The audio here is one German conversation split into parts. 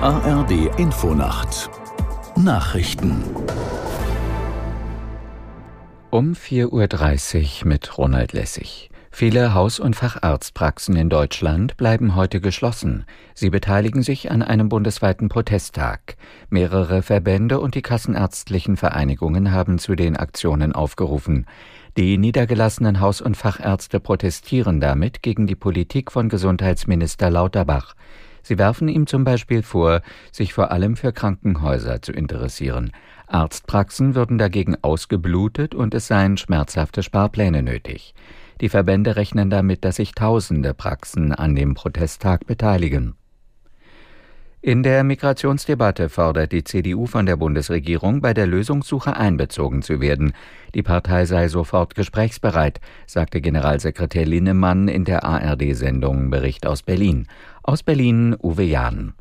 ARD Infonacht Nachrichten um 4.30 Uhr mit Ronald Lessig. Viele Haus- und Facharztpraxen in Deutschland bleiben heute geschlossen. Sie beteiligen sich an einem bundesweiten Protesttag. Mehrere Verbände und die kassenärztlichen Vereinigungen haben zu den Aktionen aufgerufen. Die niedergelassenen Haus- und Fachärzte protestieren damit gegen die Politik von Gesundheitsminister Lauterbach. Sie werfen ihm zum Beispiel vor, sich vor allem für Krankenhäuser zu interessieren. Arztpraxen würden dagegen ausgeblutet und es seien schmerzhafte Sparpläne nötig. Die Verbände rechnen damit, dass sich tausende Praxen an dem Protesttag beteiligen. In der Migrationsdebatte fordert die CDU von der Bundesregierung, bei der Lösungssuche einbezogen zu werden. Die Partei sei sofort gesprächsbereit, sagte Generalsekretär Linnemann in der ARD-Sendung Bericht aus Berlin. Aus Berlin Uwe Jahn.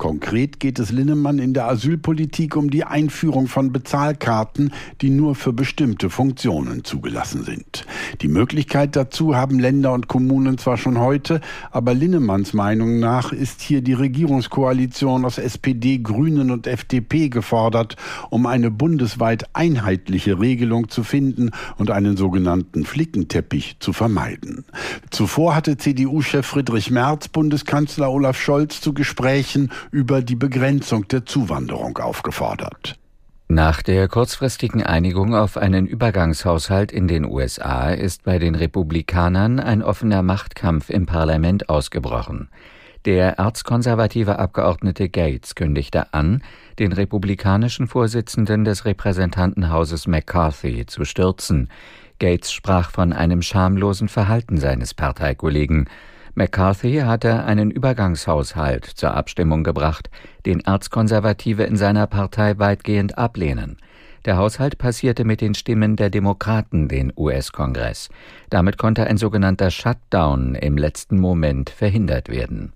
Konkret geht es Linnemann in der Asylpolitik um die Einführung von Bezahlkarten, die nur für bestimmte Funktionen zugelassen sind. Die Möglichkeit dazu haben Länder und Kommunen zwar schon heute, aber Linnemanns Meinung nach ist hier die Regierungskoalition aus SPD, Grünen und FDP gefordert, um eine bundesweit einheitliche Regelung zu finden und einen sogenannten Flickenteppich zu vermeiden. Zuvor hatte CDU-Chef Friedrich Merz Bundeskanzler Olaf Scholz zu Gesprächen über die Begrenzung der Zuwanderung aufgefordert. Nach der kurzfristigen Einigung auf einen Übergangshaushalt in den USA ist bei den Republikanern ein offener Machtkampf im Parlament ausgebrochen. Der erzkonservative Abgeordnete Gates kündigte an, den republikanischen Vorsitzenden des Repräsentantenhauses McCarthy zu stürzen. Gates sprach von einem schamlosen Verhalten seines Parteikollegen. McCarthy hatte einen Übergangshaushalt zur Abstimmung gebracht, den Erzkonservative in seiner Partei weitgehend ablehnen. Der Haushalt passierte mit den Stimmen der Demokraten den US-Kongress. Damit konnte ein sogenannter Shutdown im letzten Moment verhindert werden.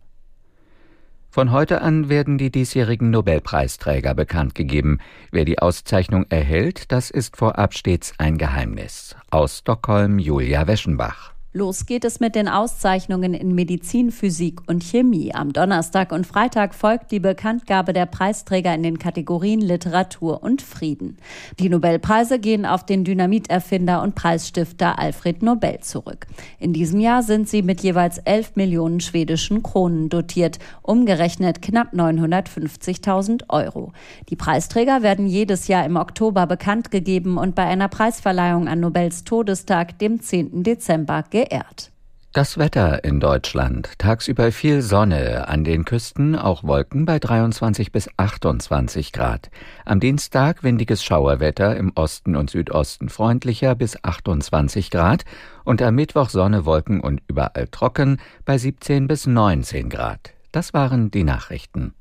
Von heute an werden die diesjährigen Nobelpreisträger bekannt gegeben. Wer die Auszeichnung erhält, das ist vorab stets ein Geheimnis. Aus Stockholm Julia Weschenbach. Los geht es mit den Auszeichnungen in Medizin, Physik und Chemie. Am Donnerstag und Freitag folgt die Bekanntgabe der Preisträger in den Kategorien Literatur und Frieden. Die Nobelpreise gehen auf den Dynamiterfinder und Preisstifter Alfred Nobel zurück. In diesem Jahr sind sie mit jeweils 11 Millionen schwedischen Kronen dotiert, umgerechnet knapp 950.000 Euro. Die Preisträger werden jedes Jahr im Oktober bekannt gegeben und bei einer Preisverleihung an Nobels Todestag, dem 10. Dezember, geehrt. Das Wetter in Deutschland. Tagsüber viel Sonne, an den Küsten auch Wolken bei 23 bis 28 Grad. Am Dienstag windiges Schauerwetter, im Osten und Südosten freundlicher bis 28 Grad und am Mittwoch Sonne, Wolken und überall trocken bei 17 bis 19 Grad. Das waren die Nachrichten.